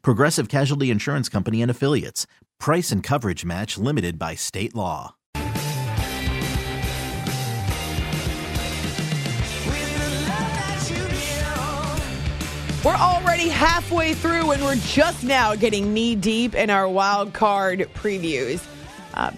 Progressive Casualty Insurance Company and Affiliates. Price and coverage match limited by state law. We're already halfway through and we're just now getting knee deep in our wild card previews. Uh,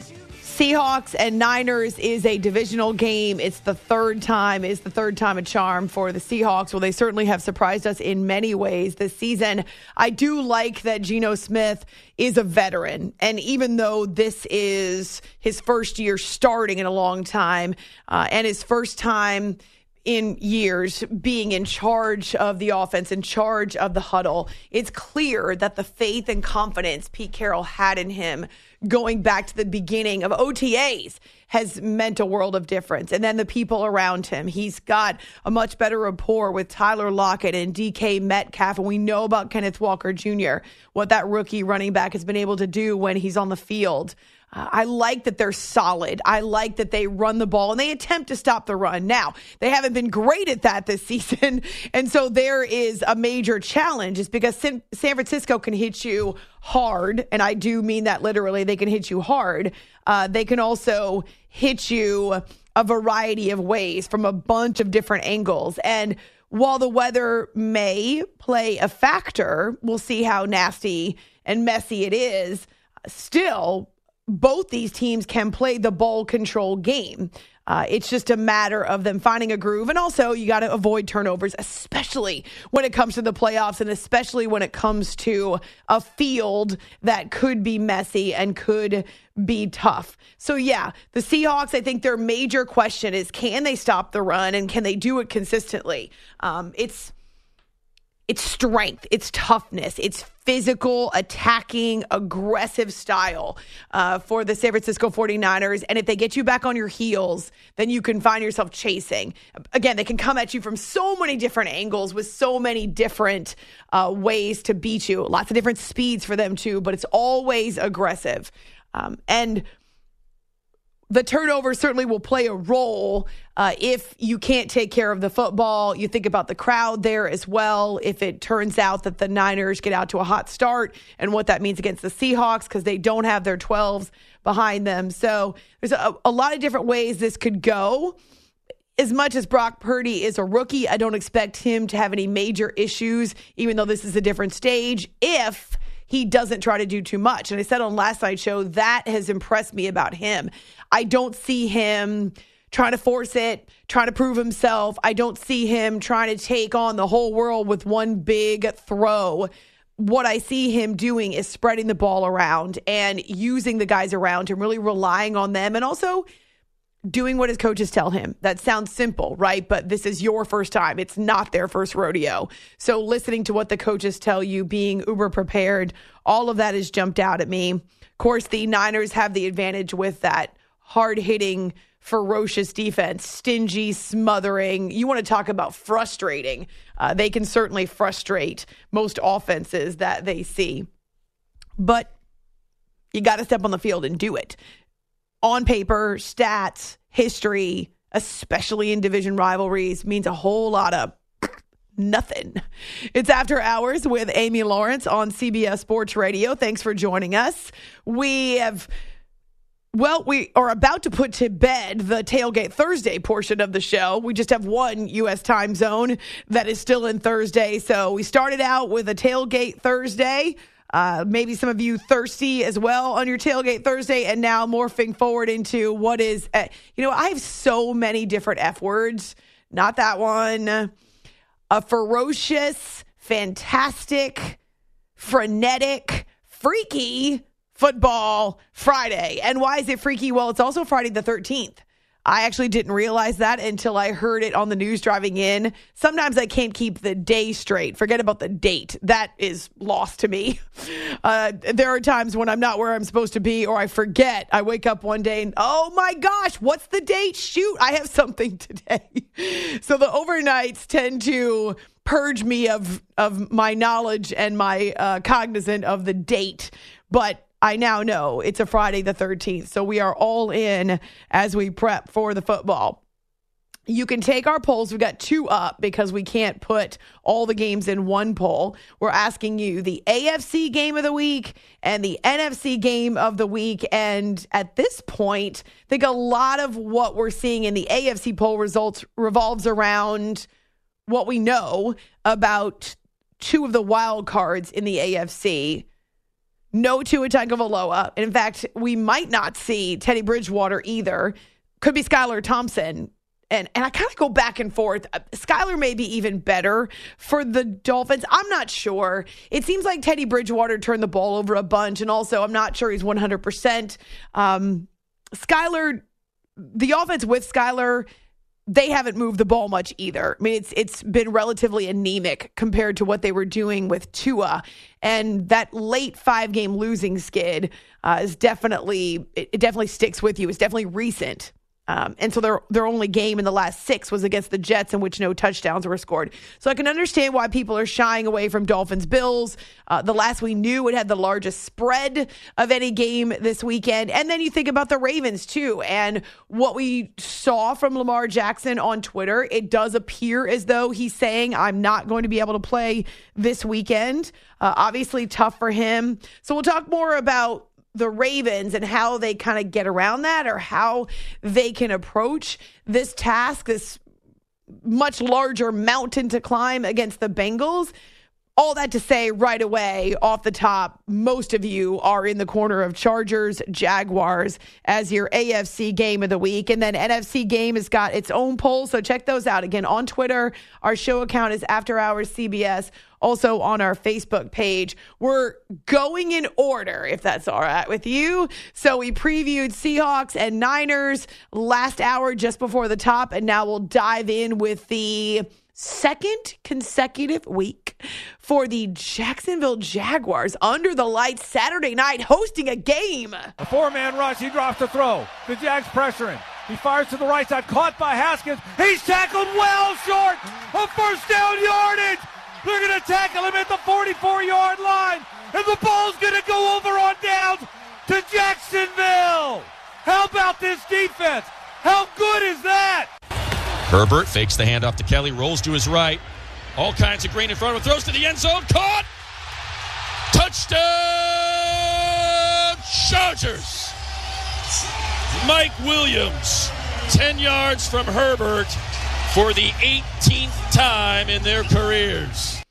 Seahawks and Niners is a divisional game. It's the third time, is the third time a charm for the Seahawks. Well, they certainly have surprised us in many ways this season. I do like that Geno Smith is a veteran. And even though this is his first year starting in a long time uh, and his first time in years being in charge of the offense, in charge of the huddle, it's clear that the faith and confidence Pete Carroll had in him going back to the beginning of OTAs has meant a world of difference. And then the people around him. He's got a much better rapport with Tyler Lockett and DK Metcalf. And we know about Kenneth Walker Jr., what that rookie running back has been able to do when he's on the field. I like that they're solid. I like that they run the ball and they attempt to stop the run. Now, they haven't been great at that this season. And so there is a major challenge is because San Francisco can hit you hard. And I do mean that literally. They can hit you hard. Uh, they can also hit you a variety of ways from a bunch of different angles. And while the weather may play a factor, we'll see how nasty and messy it is. Still, both these teams can play the ball control game. Uh, it's just a matter of them finding a groove. And also, you got to avoid turnovers, especially when it comes to the playoffs and especially when it comes to a field that could be messy and could be tough. So, yeah, the Seahawks, I think their major question is can they stop the run and can they do it consistently? Um, it's it's strength, it's toughness, it's physical, attacking, aggressive style uh, for the San Francisco 49ers. And if they get you back on your heels, then you can find yourself chasing. Again, they can come at you from so many different angles with so many different uh, ways to beat you. Lots of different speeds for them, too, but it's always aggressive. Um, and the turnover certainly will play a role uh, if you can't take care of the football. You think about the crowd there as well. If it turns out that the Niners get out to a hot start and what that means against the Seahawks because they don't have their 12s behind them. So there's a, a lot of different ways this could go. As much as Brock Purdy is a rookie, I don't expect him to have any major issues, even though this is a different stage. If he doesn't try to do too much. And I said on last night's show, that has impressed me about him. I don't see him trying to force it, trying to prove himself. I don't see him trying to take on the whole world with one big throw. What I see him doing is spreading the ball around and using the guys around him, really relying on them, and also doing what his coaches tell him. That sounds simple, right? But this is your first time. It's not their first rodeo. So listening to what the coaches tell you, being uber prepared, all of that has jumped out at me. Of course, the Niners have the advantage with that hard hitting, ferocious defense, stingy, smothering. You want to talk about frustrating. Uh, they can certainly frustrate most offenses that they see. But you got to step on the field and do it on paper, stats, history, especially in division rivalries, means a whole lot of nothing. It's After Hours with Amy Lawrence on CBS Sports Radio. Thanks for joining us. We have. Well, we are about to put to bed the Tailgate Thursday portion of the show. We just have one U.S. time zone that is still in Thursday. So we started out with a Tailgate Thursday Uh, maybe some of you thirsty as well on your tailgate Thursday, and now morphing forward into what is, uh, you know, I have so many different F words. Not that one. A ferocious, fantastic, frenetic, freaky football Friday. And why is it freaky? Well, it's also Friday the 13th. I actually didn't realize that until I heard it on the news driving in. Sometimes I can't keep the day straight. Forget about the date. That is lost to me. Uh, there are times when I'm not where I'm supposed to be or I forget. I wake up one day and, oh my gosh, what's the date? Shoot, I have something today. so the overnights tend to purge me of of my knowledge and my uh, cognizant of the date. But I now know it's a Friday the 13th. So we are all in as we prep for the football. You can take our polls. We've got two up because we can't put all the games in one poll. We're asking you the AFC game of the week and the NFC game of the week. And at this point, I think a lot of what we're seeing in the AFC poll results revolves around what we know about two of the wild cards in the AFC. No Tua Tagovailoa. In fact, we might not see Teddy Bridgewater either. Could be Skylar Thompson. And, and I kind of go back and forth. Uh, Skylar may be even better for the Dolphins. I'm not sure. It seems like Teddy Bridgewater turned the ball over a bunch. And also, I'm not sure he's 100%. Um, Skylar, the offense with Skylar they haven't moved the ball much either. I mean, it's it's been relatively anemic compared to what they were doing with Tua, and that late five game losing skid uh, is definitely it, it definitely sticks with you. It's definitely recent. Um, and so their their only game in the last six was against the Jets, in which no touchdowns were scored. So I can understand why people are shying away from Dolphins Bills. Uh, the last we knew, it had the largest spread of any game this weekend. And then you think about the Ravens too, and what we saw from Lamar Jackson on Twitter. It does appear as though he's saying, "I'm not going to be able to play this weekend." Uh, obviously, tough for him. So we'll talk more about the Ravens and how they kind of get around that or how they can approach this task, this much larger mountain to climb against the Bengals. All that to say, right away, off the top, most of you are in the corner of Chargers, Jaguars as your AFC game of the week. And then NFC game has got its own poll. So check those out. Again, on Twitter, our show account is After Hours CBS also on our Facebook page. We're going in order, if that's all right with you. So we previewed Seahawks and Niners last hour just before the top, and now we'll dive in with the second consecutive week for the Jacksonville Jaguars under the lights Saturday night hosting a game. A four man rush. He drops the throw. The Jags pressuring. He fires to the right side, caught by Haskins. He's tackled well short of first down yardage. They're going to tackle him at the 44 yard line. And the ball's going to go over on downs to Jacksonville. How about this defense? How good is that? Herbert fakes the handoff to Kelley, rolls to his right. All kinds of green in front of him, throws to the end zone, caught! Touchdown, Chargers! Mike Williams, 10 yards from Herbert for the 18th time in their careers.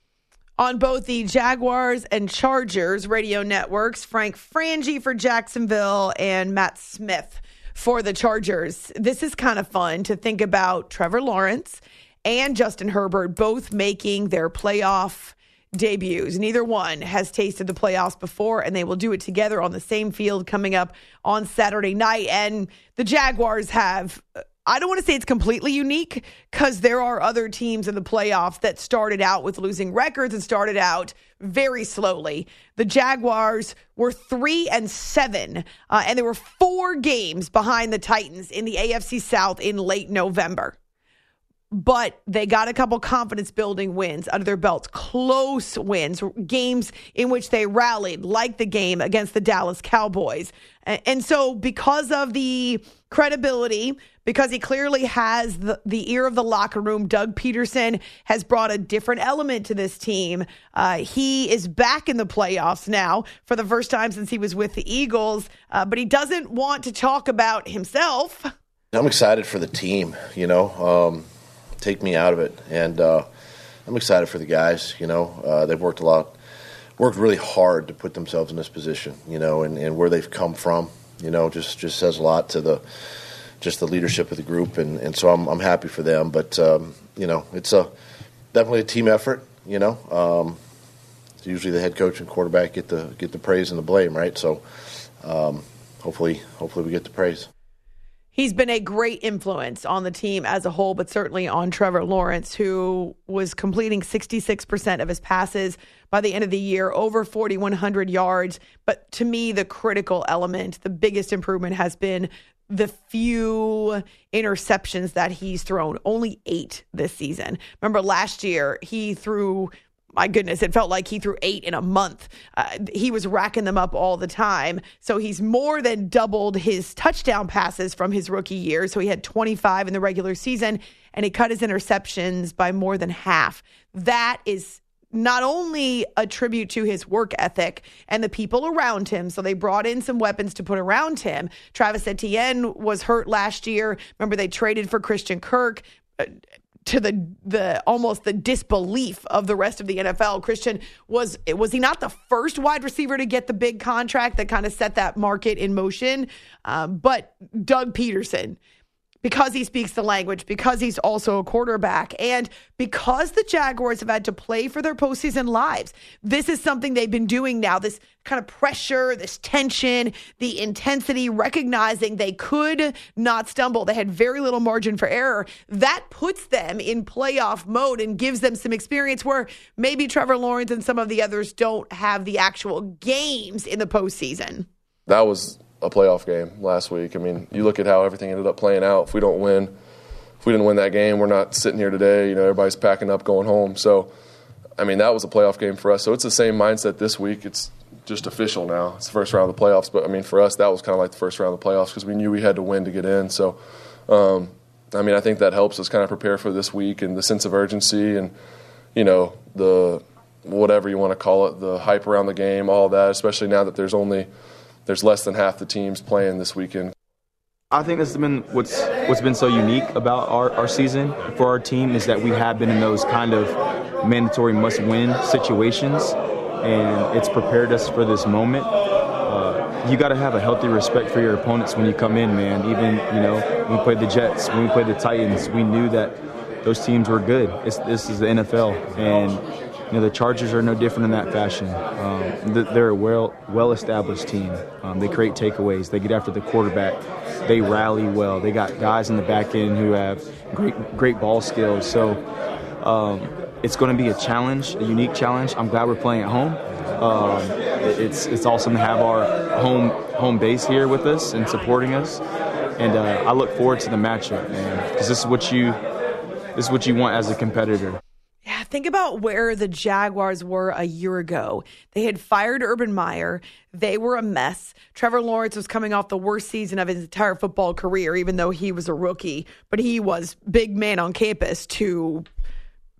On both the Jaguars and Chargers radio networks, Frank Frangie for Jacksonville and Matt Smith for the Chargers. This is kind of fun to think about Trevor Lawrence and Justin Herbert both making their playoff debuts. Neither one has tasted the playoffs before, and they will do it together on the same field coming up on Saturday night. And the Jaguars have I don't want to say it's completely unique because there are other teams in the playoffs that started out with losing records and started out very slowly. The Jaguars were three and seven, uh, and there were four games behind the Titans in the AFC South in late November but they got a couple confidence building wins under their belts, close wins, games in which they rallied, like the game against the Dallas Cowboys. And so, because of the credibility, because he clearly has the, the ear of the locker room, Doug Pederson has brought a different element to this team. Uh, he is back in the playoffs now for the first time since he was with the Eagles, uh, but he doesn't want to talk about himself. I'm excited for the team, you know. Um, take me out of it. And uh, I'm excited for the guys. You know, uh, they've worked a lot, worked really hard to put themselves in this position, you know, and, and where they've come from, you know, just just says a lot to the just the leadership of the group, and, and so I'm I'm happy for them. But um, you know, it's a definitely a team effort, you know. Um, usually the head coach and quarterback get the get the praise and the blame, right? So um, hopefully, hopefully we get the praise. He's been a great influence on the team as a whole, but certainly on Trevor Lawrence, who was completing 66% of his passes by the end of the year, over 4,100 yards. But to me, the critical element, the biggest improvement has been the few interceptions that he's thrown, only eight this season. Remember last year, he threw my goodness, it felt like he threw eight in a month. Uh, he was racking them up all the time. So he's more than doubled his touchdown passes from his rookie year. So he had 25 in the regular season and he cut his interceptions by more than half. That is not only a tribute to his work ethic and the people around him. So they brought in some weapons to put around him. Travis Etienne was hurt last year. Remember, they traded for Christian Kirk. To the the almost the disbelief of the rest of the NFL. Christian was was he not the first wide receiver to get the big contract that kind of set that market in motion? Um, but Doug Pederson because he speaks the language, because he's also a quarterback, and because the Jaguars have had to play for their postseason lives. This is something they've been doing now this kind of pressure, this tension, the intensity, recognizing they could not stumble. They had very little margin for error. That puts them in playoff mode and gives them some experience where maybe Trevor Lawrence and some of the others don't have the actual games in the postseason. That was a playoff game last week. I mean, you look at how everything ended up playing out. If we don't win, if we didn't win that game, we're not sitting here today. You know, everybody's packing up, going home. So, I mean, that was a playoff game for us. So it's the same mindset this week. It's just official now. It's the first round of the playoffs. But I mean, for us, that was kind of like the first round of the playoffs because we knew we had to win to get in. So, um, I mean, I think that helps us kind of prepare for this week and the sense of urgency and, you know, the whatever you want to call it, the hype around the game, all that, especially now that there's only – there's less than half the teams playing this weekend. I think that's been what's what's been so unique about our, our season for our team is that we have been in those kind of mandatory must-win situations, and it's prepared us for this moment. Uh, you got to have a healthy respect for your opponents when you come in, man. Even you know when we played the Jets, when we played the Titans, we knew that those teams were good. It's, this is the NFL, and you know, the Chargers are no different in that fashion. Um, they're a well well established team. Um, they create takeaways. They get after the quarterback. They rally well. They got guys in the back end who have great great ball skills. So um, it's going to be a challenge, a unique challenge. I'm glad we're playing at home. Um, it's it's awesome to have our home home base here with us and supporting us. And uh, I look forward to the matchup, man, because this is what you this is what you want as a competitor. Think about where the Jaguars were a year ago. They had fired Urban Meyer. They were a mess. Trevor Lawrence was coming off the worst season of his entire football career, even though he was a rookie. But he was big man on campus to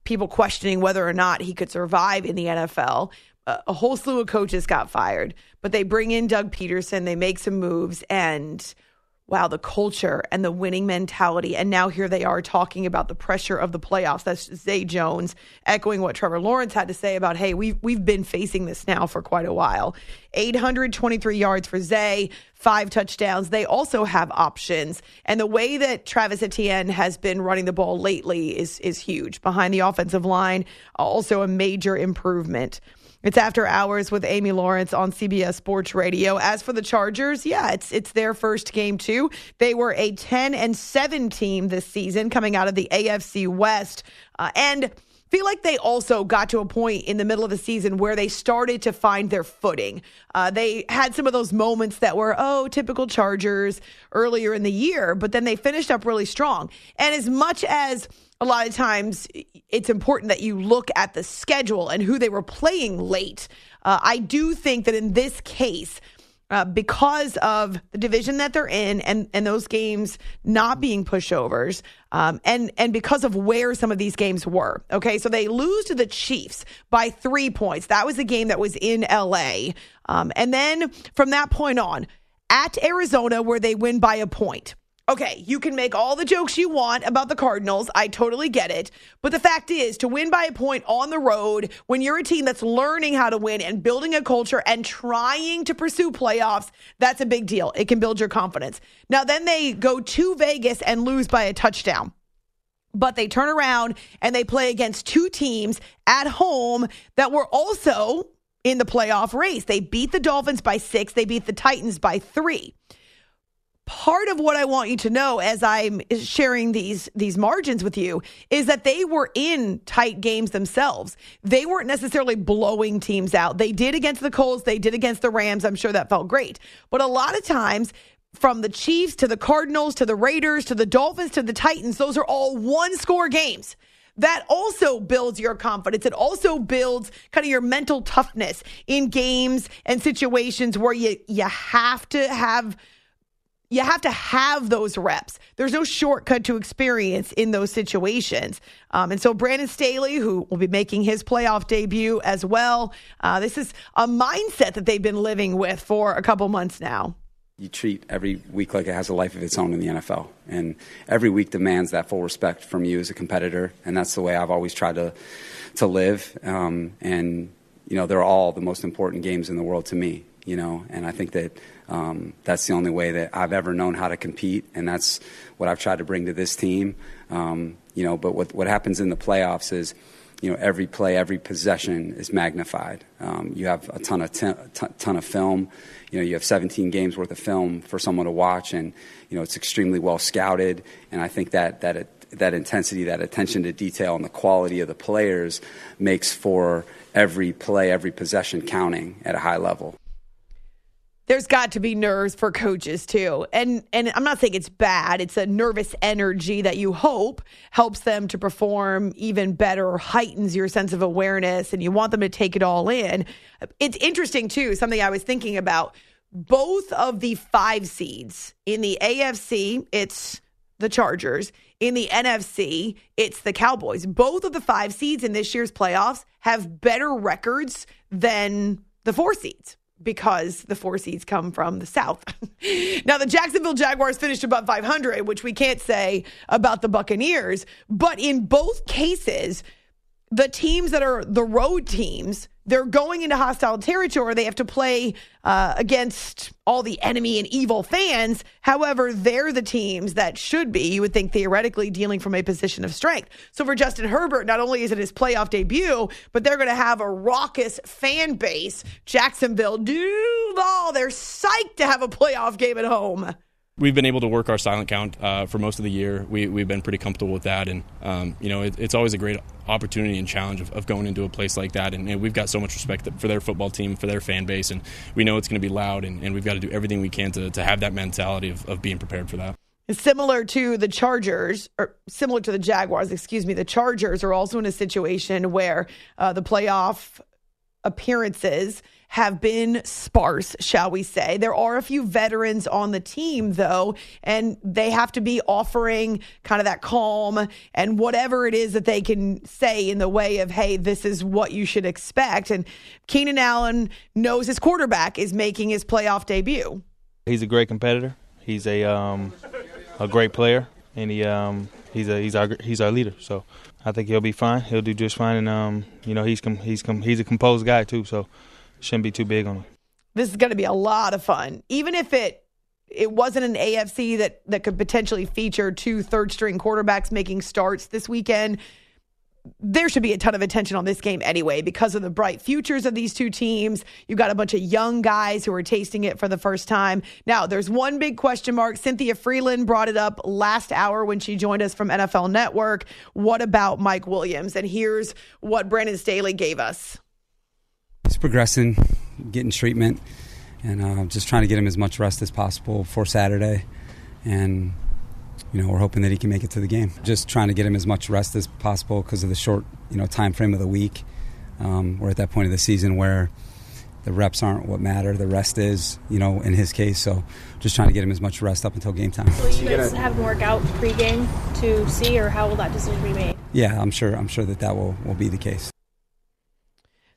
people questioning whether or not he could survive in the NFL. A whole slew of coaches got fired, but they bring in Doug Pederson, They make some moves, and wow, the culture and the winning mentality. And now here they are talking about the pressure of the playoffs. That's Zay Jones echoing what Trevor Lawrence had to say about, hey, we've, we've been facing this now for quite a while. 823 yards for Zay, five touchdowns. They also have options. And the way that Travis Etienne has been running the ball lately is, is huge. Behind the offensive line, also a major improvement. It's after hours with Amy Lawrence on CBS Sports Radio. As for the Chargers, yeah, it's it's their first game too. They were a 10 and 7 team this season coming out of the AFC West. Uh, and feel like they also got to a point in the middle of the season where they started to find their footing. Uh, they had some of those moments that were, oh, typical Chargers earlier in the year, but then they finished up really strong. And as much as a lot of times it's important that you look at the schedule and who they were playing late. Uh, I do think that in this case, uh, because of the division that they're in and, and those games not being pushovers, um, and, and because of where some of these games were. Okay, so they lose to the Chiefs by three points. That was a game that was in LA. Um, and then from that point on, at Arizona, where they win by a point Okay, you can make all the jokes you want about the Cardinals. I totally get it. But the fact is, to win by a point on the road, when you're a team that's learning how to win and building a culture and trying to pursue playoffs, that's a big deal. It can build your confidence. Now, then they go to Vegas and lose by a touchdown. But they turn around and they play against two teams at home that were also in the playoff race. They beat the Dolphins by six, they beat the Titans by three part of what I want you to know as I'm sharing these these margins with you is that they were in tight games themselves. They weren't necessarily blowing teams out. They did against the Colts, they did against the Rams. I'm sure that felt great. But a lot of times from the Chiefs to the Cardinals to the Raiders to the Dolphins to the Titans, those are all one score games that also builds your confidence. It also builds kind of your mental toughness in games and situations where you you have to have you have to have those reps. There's no shortcut to experience in those situations. Um, and so Brandon Staley, who will be making his playoff debut as well, uh, this is a mindset that they've been living with for a couple months now. You treat every week like it has a life of its own in the NFL. And every week demands that full respect from you as a competitor. And that's the way I've always tried to, to live. Um, and, you know, they're all the most important games in the world to me, you know. And I think that um, that's the only way that I've ever known how to compete, and that's what I've tried to bring to this team. Um, you know, but what what happens in the playoffs is, you know, every play, every possession is magnified. Um, you have a ton of ten, ton of film. You know, you have 17 games worth of film for someone to watch, and you know it's extremely well scouted. And I think that that that intensity, that attention to detail, and the quality of the players makes for every play, every possession counting at a high level there's got to be nerves for coaches too. And and I'm not saying it's bad. It's a nervous energy that you hope helps them to perform even better or heightens your sense of awareness and you want them to take it all in. It's interesting too, something I was thinking about. Both of the 5 seeds in the AFC, it's the Chargers. In the NFC, it's the Cowboys. Both of the 5 seeds in this year's playoffs have better records than the 4 seeds because the four seeds come from the South. now, the Jacksonville Jaguars finished above 500, which we can't say about the Buccaneers. But in both cases, the teams that are the road teams they're going into hostile territory. They have to play uh, against all the enemy and evil fans. However, they're the teams that should be, you would think, theoretically dealing from a position of strength. So for Justin Herbert, not only is it his playoff debut, but they're going to have a raucous fan base. Jacksonville, Duval, they're psyched to have a playoff game at home. We've been able to work our silent count uh, for most of the year. We, we've been pretty comfortable with that, and um, you know it, it's always a great opportunity and challenge of, of going into a place like that. And, and, we've got so much respect for their football team, for their fan base, and we know it's going to be loud, and, and, we've got to do everything we can to, to have that mentality of, of being prepared for that. Similar to the Chargers, or similar to the Jaguars, excuse me, the Chargers are also in a situation where uh, the playoff appearances have been sparse, shall we say. There are a few veterans on the team, though, and they have to be offering kind of that calm and whatever it is that they can say in the way of, hey, this is what you should expect. And Keenan Allen knows his quarterback is making his playoff debut. He's a great competitor. He's a um, a great player, and he um, he's a he's our he's our leader. So I think he'll be fine. He'll do just fine, and um, you know he's com- he's com- he's a composed guy too. So shouldn't be too big on him. This is going to be a lot of fun, even if it it wasn't an AFC that that could potentially feature two third string quarterbacks making starts this weekend. There should be a ton of attention on this game anyway because of the bright futures of these two teams. You've got a bunch of young guys who are tasting it for the first time. Now, there's one big question mark. Cynthia Frelund brought it up last hour when she joined us from NFL Network. What about Mike Williams? And here's what Brandon Staley gave us he's progressing, getting treatment, and uh, just trying to get him as much rest as possible for Saturday. And you know, we're hoping that he can make it to the game. Just trying to get him as much rest as possible because of the short, you know, time frame of the week. Um, we're at that point of the season where the reps aren't what matter. The rest is, you know, in his case. So just trying to get him as much rest up until game time. Will you guys have him work out pregame to see, or how will that decision be made? Yeah, I'm sure. I'm sure that that will, will be the case.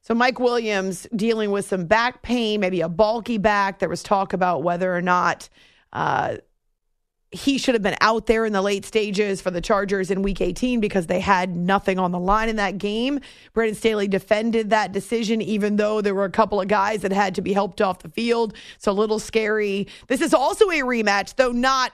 So Mike Williams dealing with some back pain, maybe a bulky back. There was talk about whether or not uh, he should have been out there in the late stages for the Chargers in week 18 because they had nothing on the line in that game. Brandon Staley defended that decision, even though there were a couple of guys that had to be helped off the field. So a little scary. This is also a rematch, though not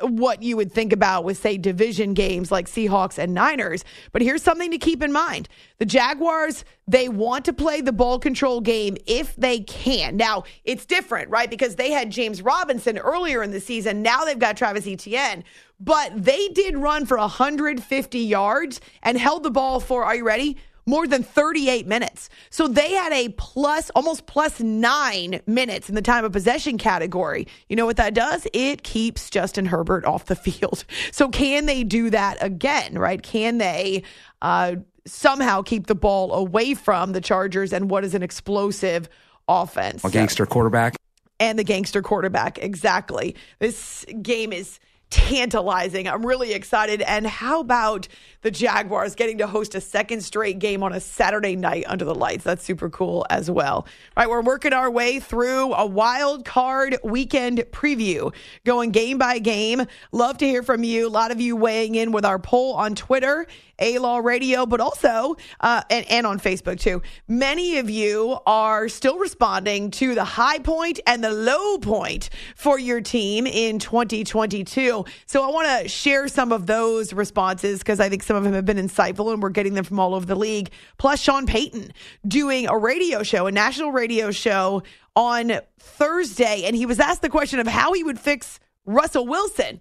what you would think about with, say, division games like Seahawks and Niners. But here's something to keep in mind the Jaguars, they want to play the ball control game if they can. Now, it's different, right? Because they had James Robinson earlier in the season. Now they've got Travis Etienne. But they did run for 150 yards and held the ball for, are you ready? More than 38 minutes. So they had a plus, almost plus nine minutes in the time of possession category. You know what that does? It keeps Justin Herbert off the field. So can they do that again, right? Can they uh, somehow keep the ball away from the Chargers and what is an explosive offense? A gangster quarterback. And the gangster quarterback, exactly. This game is tantalizing. I'm really excited. And how about the Jaguars getting to host a second straight game on a Saturday night under the lights? That's super cool as well. All right, we're working our way through a wild card weekend preview, going game by game. Love to hear from you. A lot of you weighing in with our poll on Twitter a Law Radio, but also uh, and, and on Facebook too. Many of you are still responding to the high point and the low point for your team in 2022. So I want to share some of those responses because I think some of them have been insightful and we're getting them from all over the league. Plus, Sean Payton doing a radio show, a national radio show on Thursday, and he was asked the question of how he would fix Russell Wilson.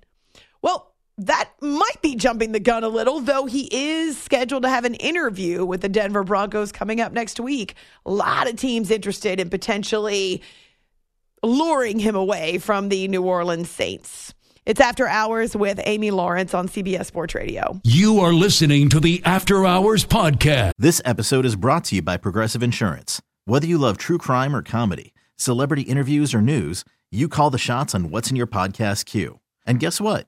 Well, that might be jumping the gun a little, though he is scheduled to have an interview with the Denver Broncos coming up next week. A lot of teams interested in potentially luring him away from the New Orleans Saints. It's After Hours with Amy Lawrence on CBS Sports Radio. You are listening to the After Hours podcast. This episode is brought to you by Progressive Insurance. Whether you love true crime or comedy, celebrity interviews or news, you call the shots on what's in your podcast queue. And guess what?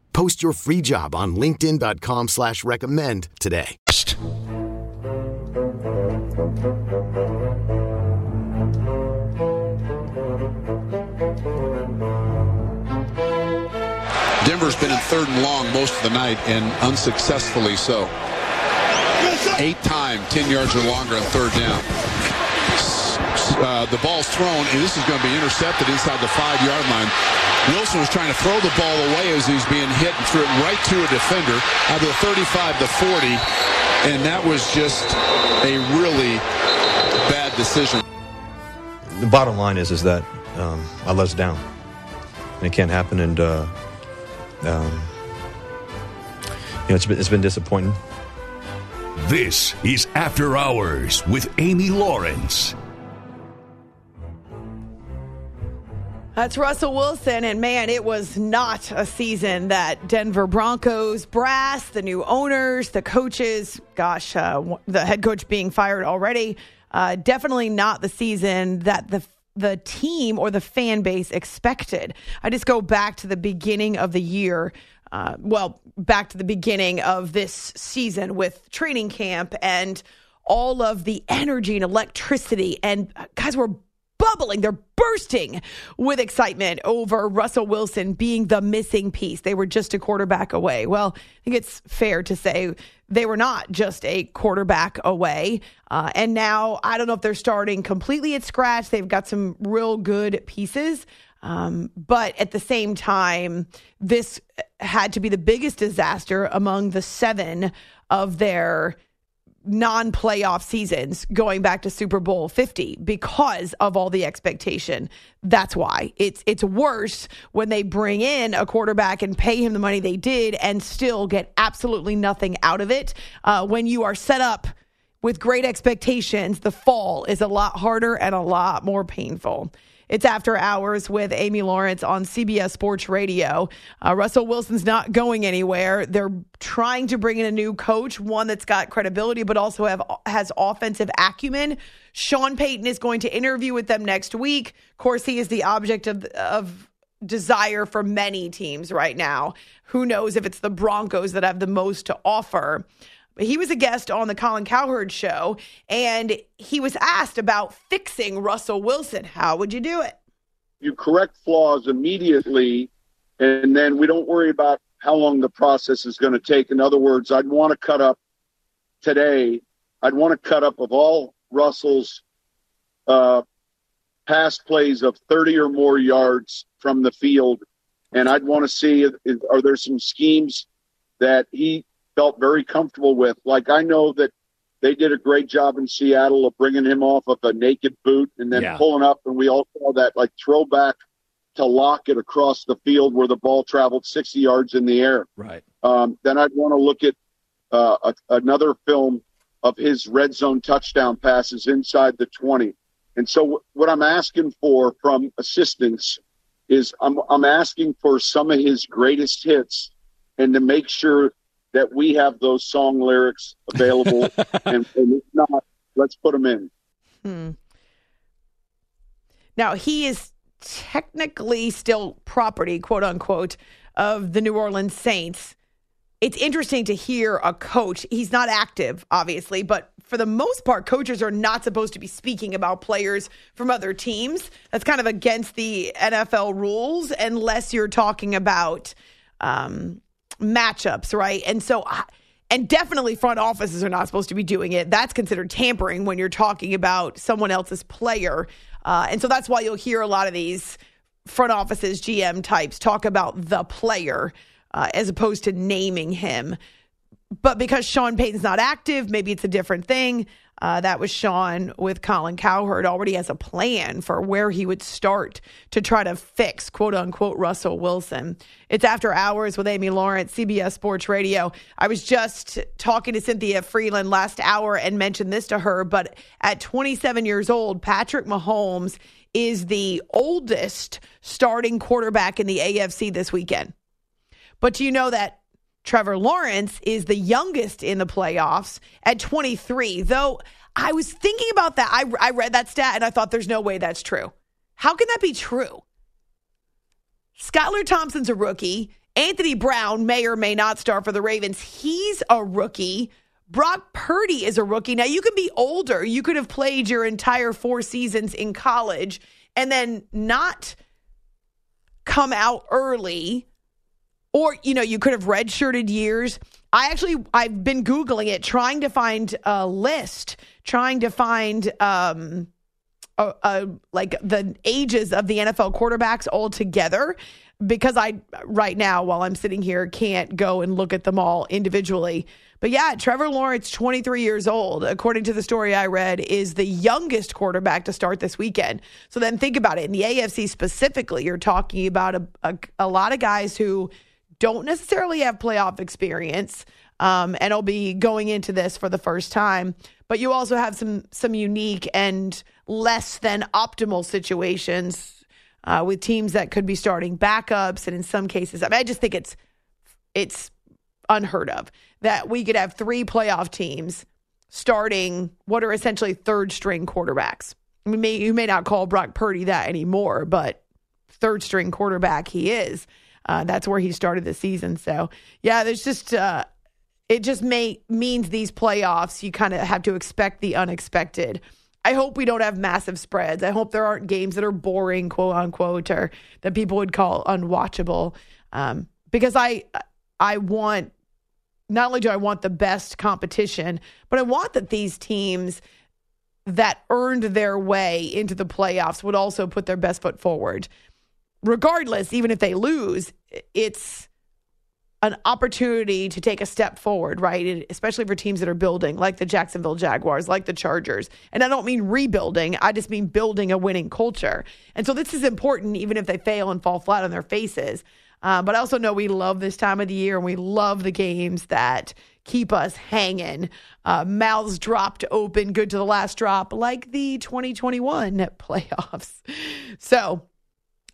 Post your free job on LinkedIn.com slash recommend today. Denver's been in third and long most of the night and unsuccessfully so. Eight time, 10 yards or longer on third down. Uh, the ball's thrown, and this is going to be intercepted inside the five-yard line. Wilson was trying to throw the ball away as he's being hit and threw it right to a defender out of the 35 to 40, and that was just a really bad decision. The bottom line is is that um, I let us down, and it can't happen. And uh, um, you know, it's been, it's been disappointing. This is After Hours with Amy Lawrence. That's Russell Wilson, and man, it was not a season that Denver Broncos brass, the new owners, the coaches, gosh, uh, the head coach being fired already, uh, definitely not the season that the the team or the fan base expected. I just go back to the beginning of the year. Uh, well, back to the beginning of this season with training camp and all of the energy and electricity. And uh, guys were bubbling. They're bursting with excitement over Russell Wilson being the missing piece. They were just a quarterback away. Well, I think it's fair to say they were not just a quarterback away. Uh, and now I don't know if they're starting completely at scratch. They've got some real good pieces. Um, but at the same time, this had to be the biggest disaster among the seven of their non playoff seasons going back to Super Bowl 50 because of all the expectation. That's why it's it's worse when they bring in a quarterback and pay him the money they did and still get absolutely nothing out of it. Uh, when you are set up with great expectations, the fall is a lot harder and a lot more painful. It's After Hours with Amy Lawrence on CBS Sports Radio. Uh, Russell Wilson's not going anywhere. They're trying to bring in a new coach, one that's got credibility, but also have has offensive acumen. Sean Payton is going to interview with them next week. Of course, he is the object of of desire for many teams right now. Who knows if it's the Broncos that have the most to offer? He was a guest on the Colin Cowherd show, and he was asked about fixing Russell Wilson. How would you do it? You correct flaws immediately, and then we don't worry about how long the process is going to take. In other words, I'd want to cut up today. I'd want to cut up of all Russell's uh, pass plays of 30 or more yards from the field, and I'd want to see are there some schemes that he felt very comfortable with. Like I know that they did a great job in Seattle of bringing him off of a naked boot and then yeah. pulling up, and we all saw that like throwback to Lockett across the field where the ball traveled 60 yards in the air. Right. Um, then I'd want to look at uh, a, another film of his red zone touchdown passes inside the 20. And so w- what I'm asking for from assistants is I'm, I'm asking for some of his greatest hits and to make sure that we have those song lyrics available, and, and, if not, let's put them in. Hmm. Now he is technically still property, quote unquote, of the New Orleans Saints. It's interesting to hear a coach. He's not active, obviously, but for the most part, coaches are not supposed to be speaking about players from other teams. That's kind of against the NFL rules, unless you're talking about um, matchups, right? And so, and definitely front offices are not supposed to be doing it. That's considered tampering when you're talking about someone else's player. Uh, and so that's why you'll hear a lot of these front offices, GM types talk about the player uh, as opposed to naming him. But because Sean Payton's not active, maybe it's a different thing. Uh, that was Sean with Colin Cowherd already has a plan for where he would start to try to fix quote unquote Russell Wilson. It's after hours with Amy Lawrence, CBS Sports Radio. I was just talking to Cynthia Frelund last hour and mentioned this to her, but at 27 years old, Patrick Mahomes is the oldest starting quarterback in the AFC this weekend. But do you know that Trevor Lawrence is the youngest in the playoffs at 23. Though I was thinking about that. I, I read that stat and I thought there's no way that's true. How can that be true? Skylar Thompson's a rookie. Anthony Brown may or may not start for the Ravens. He's a rookie. Brock Purdy is a rookie. Now, you can be older. You could have played your entire four seasons in college and then not come out early or, you know, you could have redshirted years. I actually, I've been Googling it, trying to find a list, trying to find, um, a, a, like the ages of the NFL quarterbacks all together because I, right now, while I'm sitting here, can't go and look at them all individually. But yeah, Trevor Lawrence, 23 years old, according to the story I read, is the youngest quarterback to start this weekend. So then think about it. In the AFC specifically, you're talking about a, a, a lot of guys who don't necessarily have playoff experience um, and will be going into this for the first time. But you also have some some unique and less than optimal situations uh, with teams that could be starting backups, and in some cases, I mean, I just think it's it's unheard of that we could have three playoff teams starting what are essentially third string quarterbacks. We may you may not call Brock Purdy that anymore, but third string quarterback he is. Uh, that's where he started the season. So yeah, there's just uh, it just may means these playoffs you kind of have to expect the unexpected. I hope we don't have massive spreads. I hope there aren't games that are boring, quote unquote, or that people would call unwatchable. Um, because I I want not only do I want the best competition, but I want that these teams that earned their way into the playoffs would also put their best foot forward. Regardless, even if they lose, it's an opportunity to take a step forward, right? And especially for teams that are building, like the Jacksonville Jaguars, like the Chargers. And I don't mean rebuilding, I just mean building a winning culture. And so this is important, even if they fail and fall flat on their faces. Uh, but I also know we love this time of the year and we love the games that keep us hanging, uh, mouths dropped open, good to the last drop, like the 2021 playoffs. So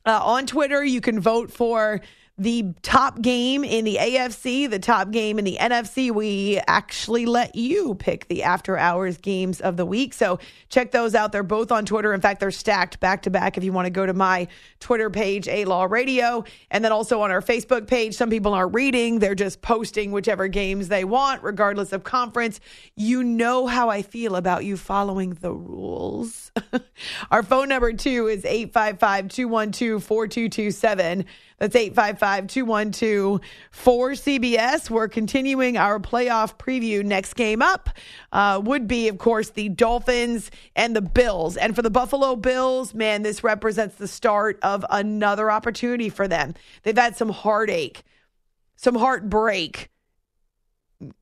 uh, on Twitter, you can vote for the top game in the AFC, the top game in the NFC. We actually let you pick the after hours games of the week. So check those out. They're both on Twitter. In fact, they're stacked back to back if you want to go to my Twitter page, A Law Radio, and then also on our Facebook page. Some people aren't reading, they're just posting whichever games they want, regardless of conference. You know how I feel about you following the rules. our phone number, too, is 855 212 4227. That's 855 212 4CBS. We're continuing our playoff preview. Next game up uh, would be, of course, the Dolphins and the Bills. And for the Buffalo Bills, man, this represents the start of another opportunity for them. They've had some heartache, some heartbreak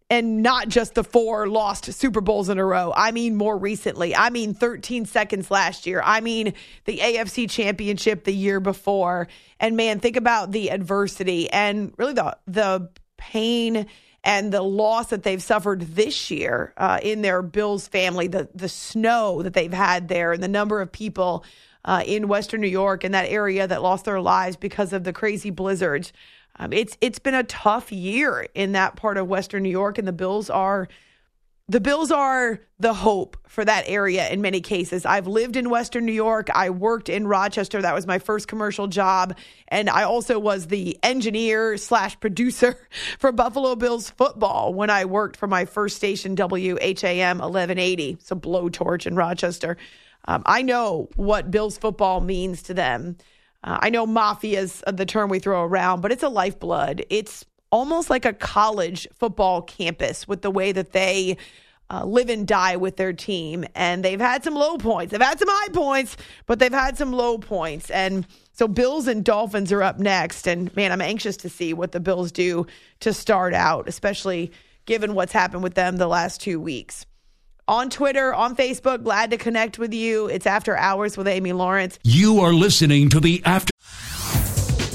and not just the four lost Super Bowls in a row. I mean, more recently. I mean, 13 seconds last year. I mean, the AFC Championship the year before. And man, think about the adversity and really the the pain and the loss that they've suffered this year uh, in their Bills family. The the snow that they've had there, and the number of people. Uh, in Western New York and that area that lost their lives because of the crazy blizzards. Um, it's it's been a tough year in that part of Western New York, and the Bills are the Bills are the hope for that area in many cases. I've lived in Western New York. I worked in Rochester. That was my first commercial job. And I also was the engineer slash producer for Buffalo Bills football when I worked for my first station, WHAM 1180. It's a blowtorch in Rochester. Um, I know what Bills football means to them. Uh, I know mafia is the term we throw around, but it's a lifeblood. It's almost like a college football campus with the way that they uh, live and die with their team. And they've had some low points. They've had some high points, but they've had some low points. And so Bills and Dolphins are up next. And man, I'm anxious to see what the Bills do to start out, especially given what's happened with them the last two weeks on Twitter, on Facebook. Glad to connect with you. It's After Hours with Amy Lawrence. You are listening to the After.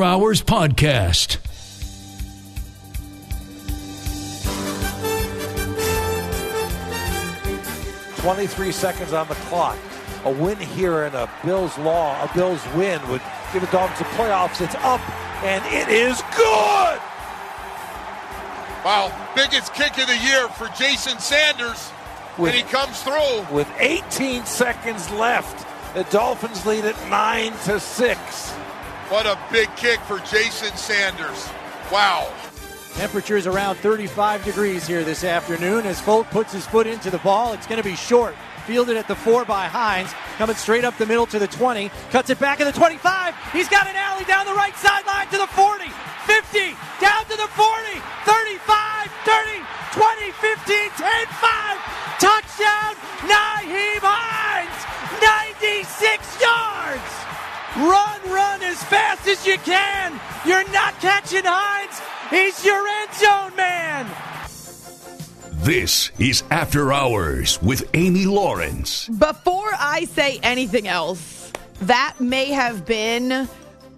Hours Podcast. Twenty-three seconds on the clock. A win here and a Bills law, a Bills win would give the Dolphins the playoffs. It's up and it is good. Wow, biggest kick of the year for Jason Sanders. With- and he comes through. With 18 seconds left, the Dolphins lead at nine to six. What a big kick for Jason Sanders. Wow. Temperatures around 35 degrees here this afternoon as Folk puts his foot into the ball. It's going to be short. Fielded at the four by Hines. Coming straight up the middle to the 20. Cuts it back in the 25. He's got an alley down the right sideline to the 40. 50. Down to the 40. Not Hines. He's your end zone man. This is After Hours with Amy Lawrence. Before I say anything else, that may have been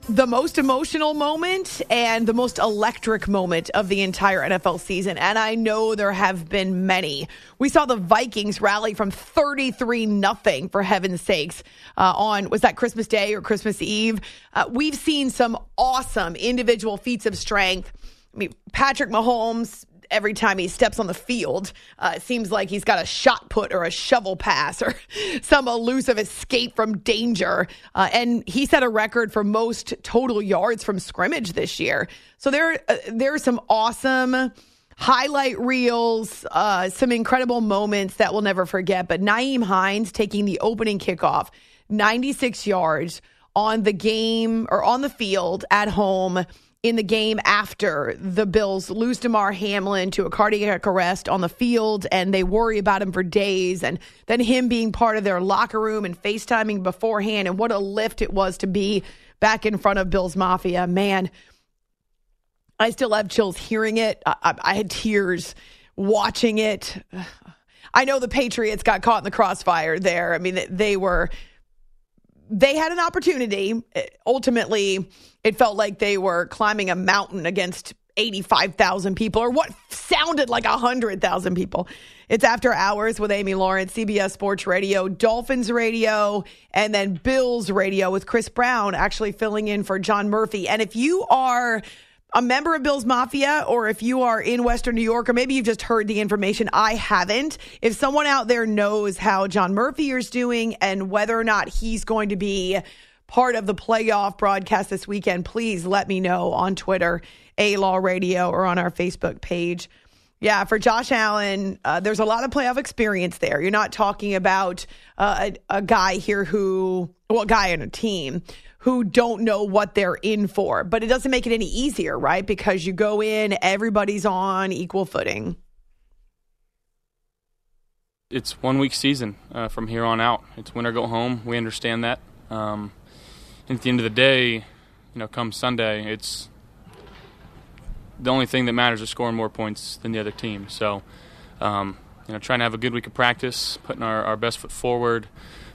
the most emotional moment and the most electric moment of the entire NFL season. And I know there have been many. We saw the Vikings rally from 33 nothing for heaven's sakes uh, on, was that Christmas Day or Christmas Eve? Uh, we've seen some awesome individual feats of strength. I mean, Patrick Mahomes every time he steps on the field. Uh, it seems like he's got a shot put or a shovel pass or some elusive escape from danger. Uh, and he set a record for most total yards from scrimmage this year. So there, uh, there are some awesome highlight reels, uh, some incredible moments that we'll never forget. But Nyheim Hines taking the opening kickoff, 96 yards on the game or on the field at home in the game after the Bills lose Damar Hamlin to a cardiac arrest on the field, and they worry about him for days. And then him being part of their locker room and FaceTiming beforehand, and what a lift it was to be back in front of Bills Mafia. Man, I still have chills hearing it. I, I, I had tears watching it. I know the Patriots got caught in the crossfire there. I mean, they were they had an opportunity. Ultimately, it felt like they were climbing a mountain against 85,000 people or what sounded like 100,000 people. It's After Hours with Amy Lawrence, CBS Sports Radio, Dolphins Radio, and then Bills Radio with Chris Brown actually filling in for John Murphy. And if you are a member of Bill's Mafia, or if you are in Western New York, or maybe you've just heard the information, I haven't. If someone out there knows how John Murphy is doing and whether or not he's going to be part of the playoff broadcast this weekend, please let me know on Twitter, A Law Radio, or on our Facebook page. Yeah, for Josh Allen, uh, there's a lot of playoff experience there. You're not talking about uh, a, a guy here who, well, a guy on a team who don't know what they're in for. But it doesn't make it any easier, right? Because you go in, everybody's on equal footing. It's one week season uh, from here on out. It's win or go home. We understand that. Um, and at the end of the day, you know, come Sunday, it's the only thing that matters is scoring more points than the other team. So, um, you know, trying to have a good week of practice, putting our, our best foot forward,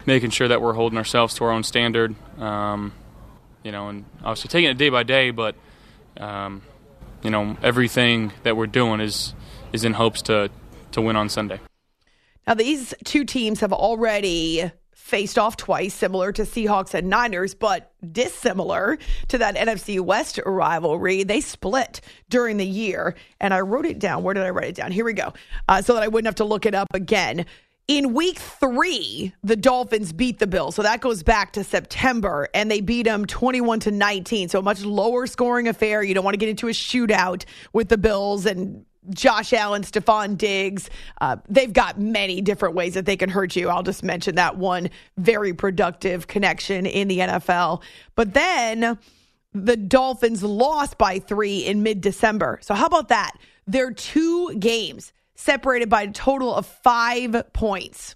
making sure that we're holding ourselves to our own standard. Um, you know, and obviously taking it day by day, but um, you know, everything that we're doing is is in hopes to to win on Sunday. Now, these two teams have already faced off twice, similar to Seahawks and Niners, but dissimilar to that NFC West rivalry. They split during the year, and I wrote it down. Where did I write it down? Here we go, uh, so that I wouldn't have to look it up again. In week three, the Dolphins beat the Bills. So that goes back to September, and they beat them 21 to 19. So a much lower scoring affair. You don't want to get into a shootout with the Bills and Josh Allen, Stefon Diggs. Uh, they've got many different ways that they can hurt you. I'll just mention that one very productive connection in the NFL. But then the Dolphins lost by three in mid December. So, how about that? They're two games separated by a total of five points.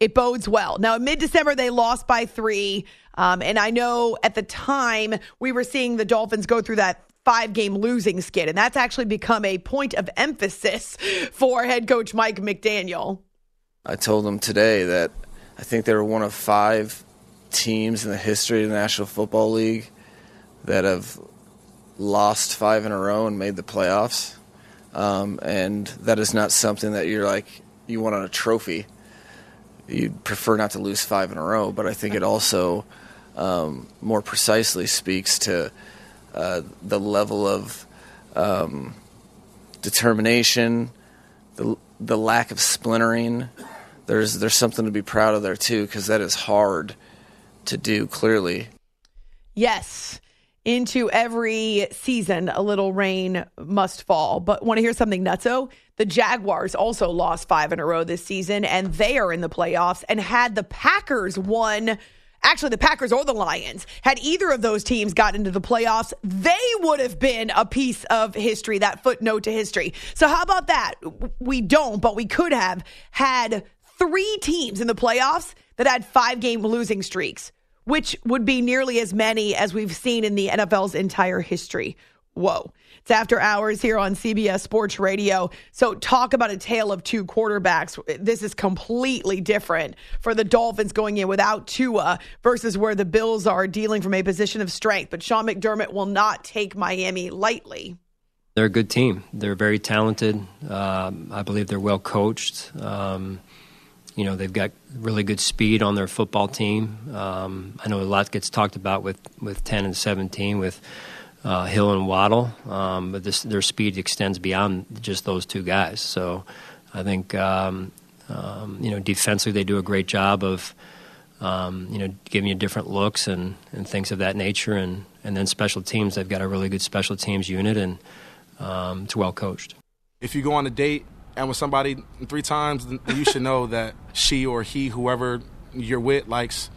It bodes well. Now, in mid December, they lost by three. Um, and I know at the time we were seeing the Dolphins go through that five game losing skid. And that's actually become a point of emphasis for head coach Mike McDaniel. I told him today that I think they were one of five teams in the history of the National Football League that have lost five in a row and made the playoffs. Um, and that is not something that you're like, you want on a trophy. You'd prefer not to lose five in a row, but I think it also um, more precisely speaks to uh, the level of um, determination, the the lack of splintering. There's there's something to be proud of there too, because that is hard to do. Clearly, yes. Into every season, a little rain must fall. But want to hear something nutso? The Jaguars also lost five in a row this season, and they are in the playoffs. And had the Packers won actually the Packers or the Lions, had either of those teams gotten into the playoffs, they would have been a piece of history, that footnote to history. So, how about that? We don't, but we could have had three teams in the playoffs that had five game losing streaks, which would be nearly as many as we've seen in the NFL's entire history. Whoa. It's after hours here on CBS Sports Radio. So, talk about a tale of two quarterbacks. This is completely different for the Dolphins going in without Tua versus where the Bills are dealing from a position of strength. But Sean McDermott will not take Miami lightly. They're a good team. They're very talented. Um, I believe they're well coached. Um, you know, they've got really good speed on their football team. Um, I know a lot gets talked about with, with 10 and 17 with uh, Hill and Waddle, um, but this, their speed extends beyond just those two guys. So I think, um, um, you know, defensively they do a great job of, um, you know, giving you different looks and, and things of that nature. And, and then special teams, they've got a really good special teams unit and um, it's well coached. If you go on a date and with somebody three times, you should know that she or he, whoever you're with, likes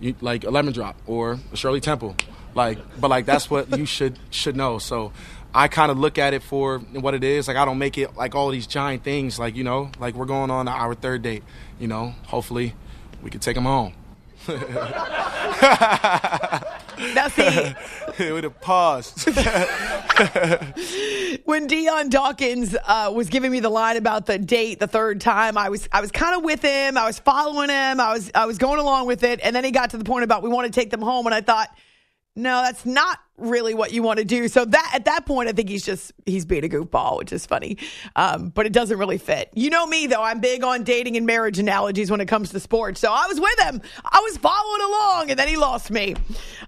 you, like a lemon drop or a Shirley Temple. Like, but like that's what you should should know. So, I kind of look at it for what it is. Like, I don't make it like all these giant things. Like, you know, like we're going on our third date. You know, hopefully, we can take them home. now see, with a pause. when Dion Dawkins uh, was giving me the line about the date the third time, I was I was kind of with him. I was following him. I was I was going along with it, and then he got to the point about we want to take them home, and I thought, no, that's not really what you want to do. So that at that point, I think he's just he's being a goofball, which is funny, um, but it doesn't really fit. You know me though; I'm big on dating and marriage analogies when it comes to sports. So I was with him, I was following along, and then he lost me.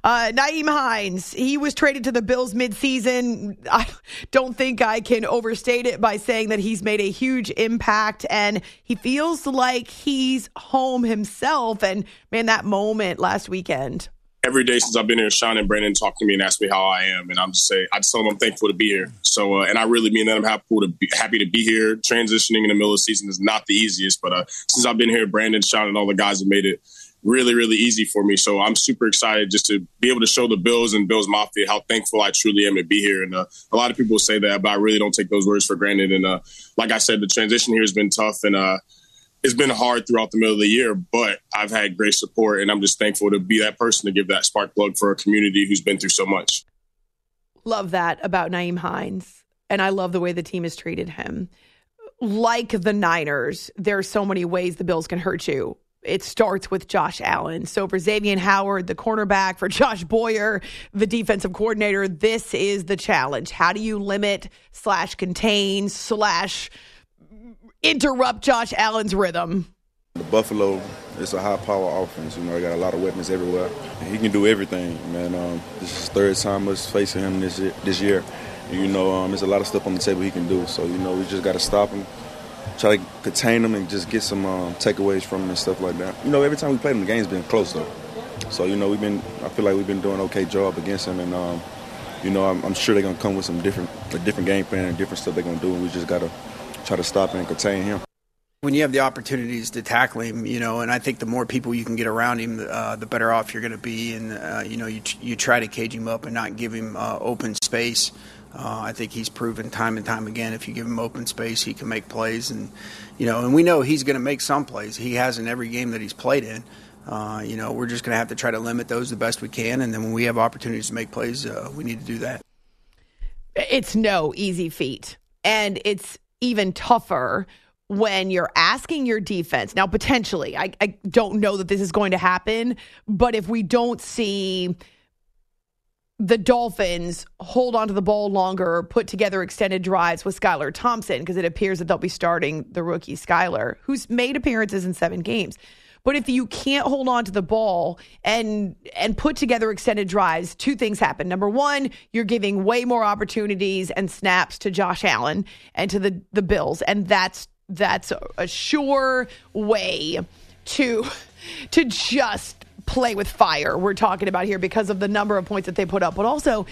Uh, Nyheim Hines, he was traded to the Bills midseason. I don't think I can overstate it by saying that he's made a huge impact, and he feels like he's home himself. And man, that moment last weekend every day since I've been here, Sean and Brandon talk to me and ask me how I am, and I'm just say I just tell them I'm thankful to be here. So, uh, and I really mean that I'm happy to be happy to be here. Transitioning in the middle of the season is not the easiest, but uh, since I've been here, Brandon, Sean, and all the guys have made it really, really easy for me. So I'm super excited just to be able to show the Bills and Bills Mafia how thankful I truly am to be here. And uh, a lot of people say that, but I really don't take those words for granted. And uh, like I said, the transition here has been tough, and uh, it's been hard throughout the middle of the year, but I've had great support, and I'm just thankful to be that person to give that spark plug for a community who's been through so much. Love that about Nyheim Hines, and I love the way the team has treated him. Like the Niners, there are so many ways the Bills can hurt you. It starts with Josh Allen. So for Xavier Howard, the cornerback, for Josh Boyer, the defensive coordinator, this is the challenge. How do you limit slash contain slash interrupt Josh Allen's rhythm. The Buffalo is a high power offense. You know, they got a lot of weapons everywhere. He can do everything, man. Um, this is third time us facing him this year. This year. You know, um, there's a lot of stuff on the table he can do. So, you know, we just got to stop him, try to contain him, and just get some um, takeaways from him and stuff like that. You know, every time we played him, the game's been close, though. So, you know, we've been, I feel like we've been doing okay job against him. And, um, you know, I'm, I'm sure they're going to come with some different, a different game plan and different stuff they're going to do. And we just got to try to stop and contain him. When you have the opportunities to tackle him, you know, and I think the more people you can get around him, uh, the better off you're going to be. And uh, you know, you you try to cage him up and not give him uh, open space. Uh, I think he's proven time and time again if you give him open space, he can make plays. And you know, and we know he's going to make some plays. He has in every game that he's played in. Uh, you know, we're just going to have to try to limit those the best we can. And then when we have opportunities to make plays, uh, we need to do that. It's no easy feat, and it's even tougher when you're asking your defense. Now, potentially, I, I don't know that this is going to happen, but if we don't see the Dolphins hold on to the ball longer, put together extended drives with Skylar Thompson, because it appears that they'll be starting the rookie Skylar, who's made appearances in seven games. But if you can't hold on to the ball and and put together extended drives, two things happen. Number one, you're giving way more opportunities and snaps to Josh Allen and to the the Bills, and that's that's a sure way to to just play with fire. We're talking about here because of the number of points that they put up, but also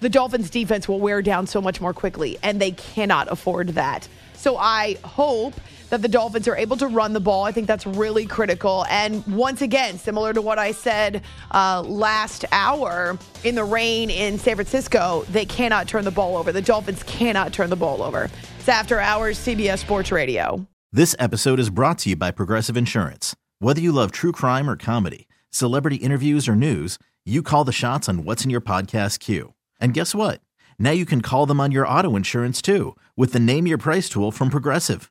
the Dolphins defense will wear down so much more quickly and they cannot afford that. So I hope that the Dolphins are able to run the ball. I think that's really critical. And once again, similar to what I said uh, last hour in the rain in San Francisco, they cannot turn the ball over. The Dolphins cannot turn the ball over. It's after hours, CBS Sports Radio. This episode is brought to you by Progressive Insurance. Whether you love true crime or comedy, celebrity interviews or news, you call the shots on what's in your podcast queue. And guess what? Now you can call them on your auto insurance too with the Name Your Price tool from Progressive.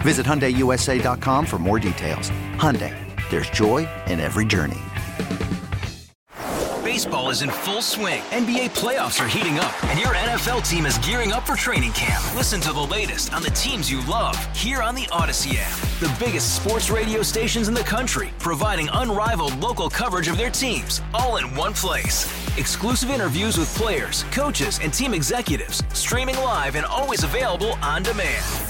Visit HyundaiUSA.com for more details. Hyundai, there's joy in every journey. Baseball is in full swing. NBA playoffs are heating up, and your NFL team is gearing up for training camp. Listen to the latest on the teams you love here on the Audacy app. The biggest sports radio stations in the country, providing unrivaled local coverage of their teams, all in one place. Exclusive interviews with players, coaches, and team executives, streaming live and always available on demand.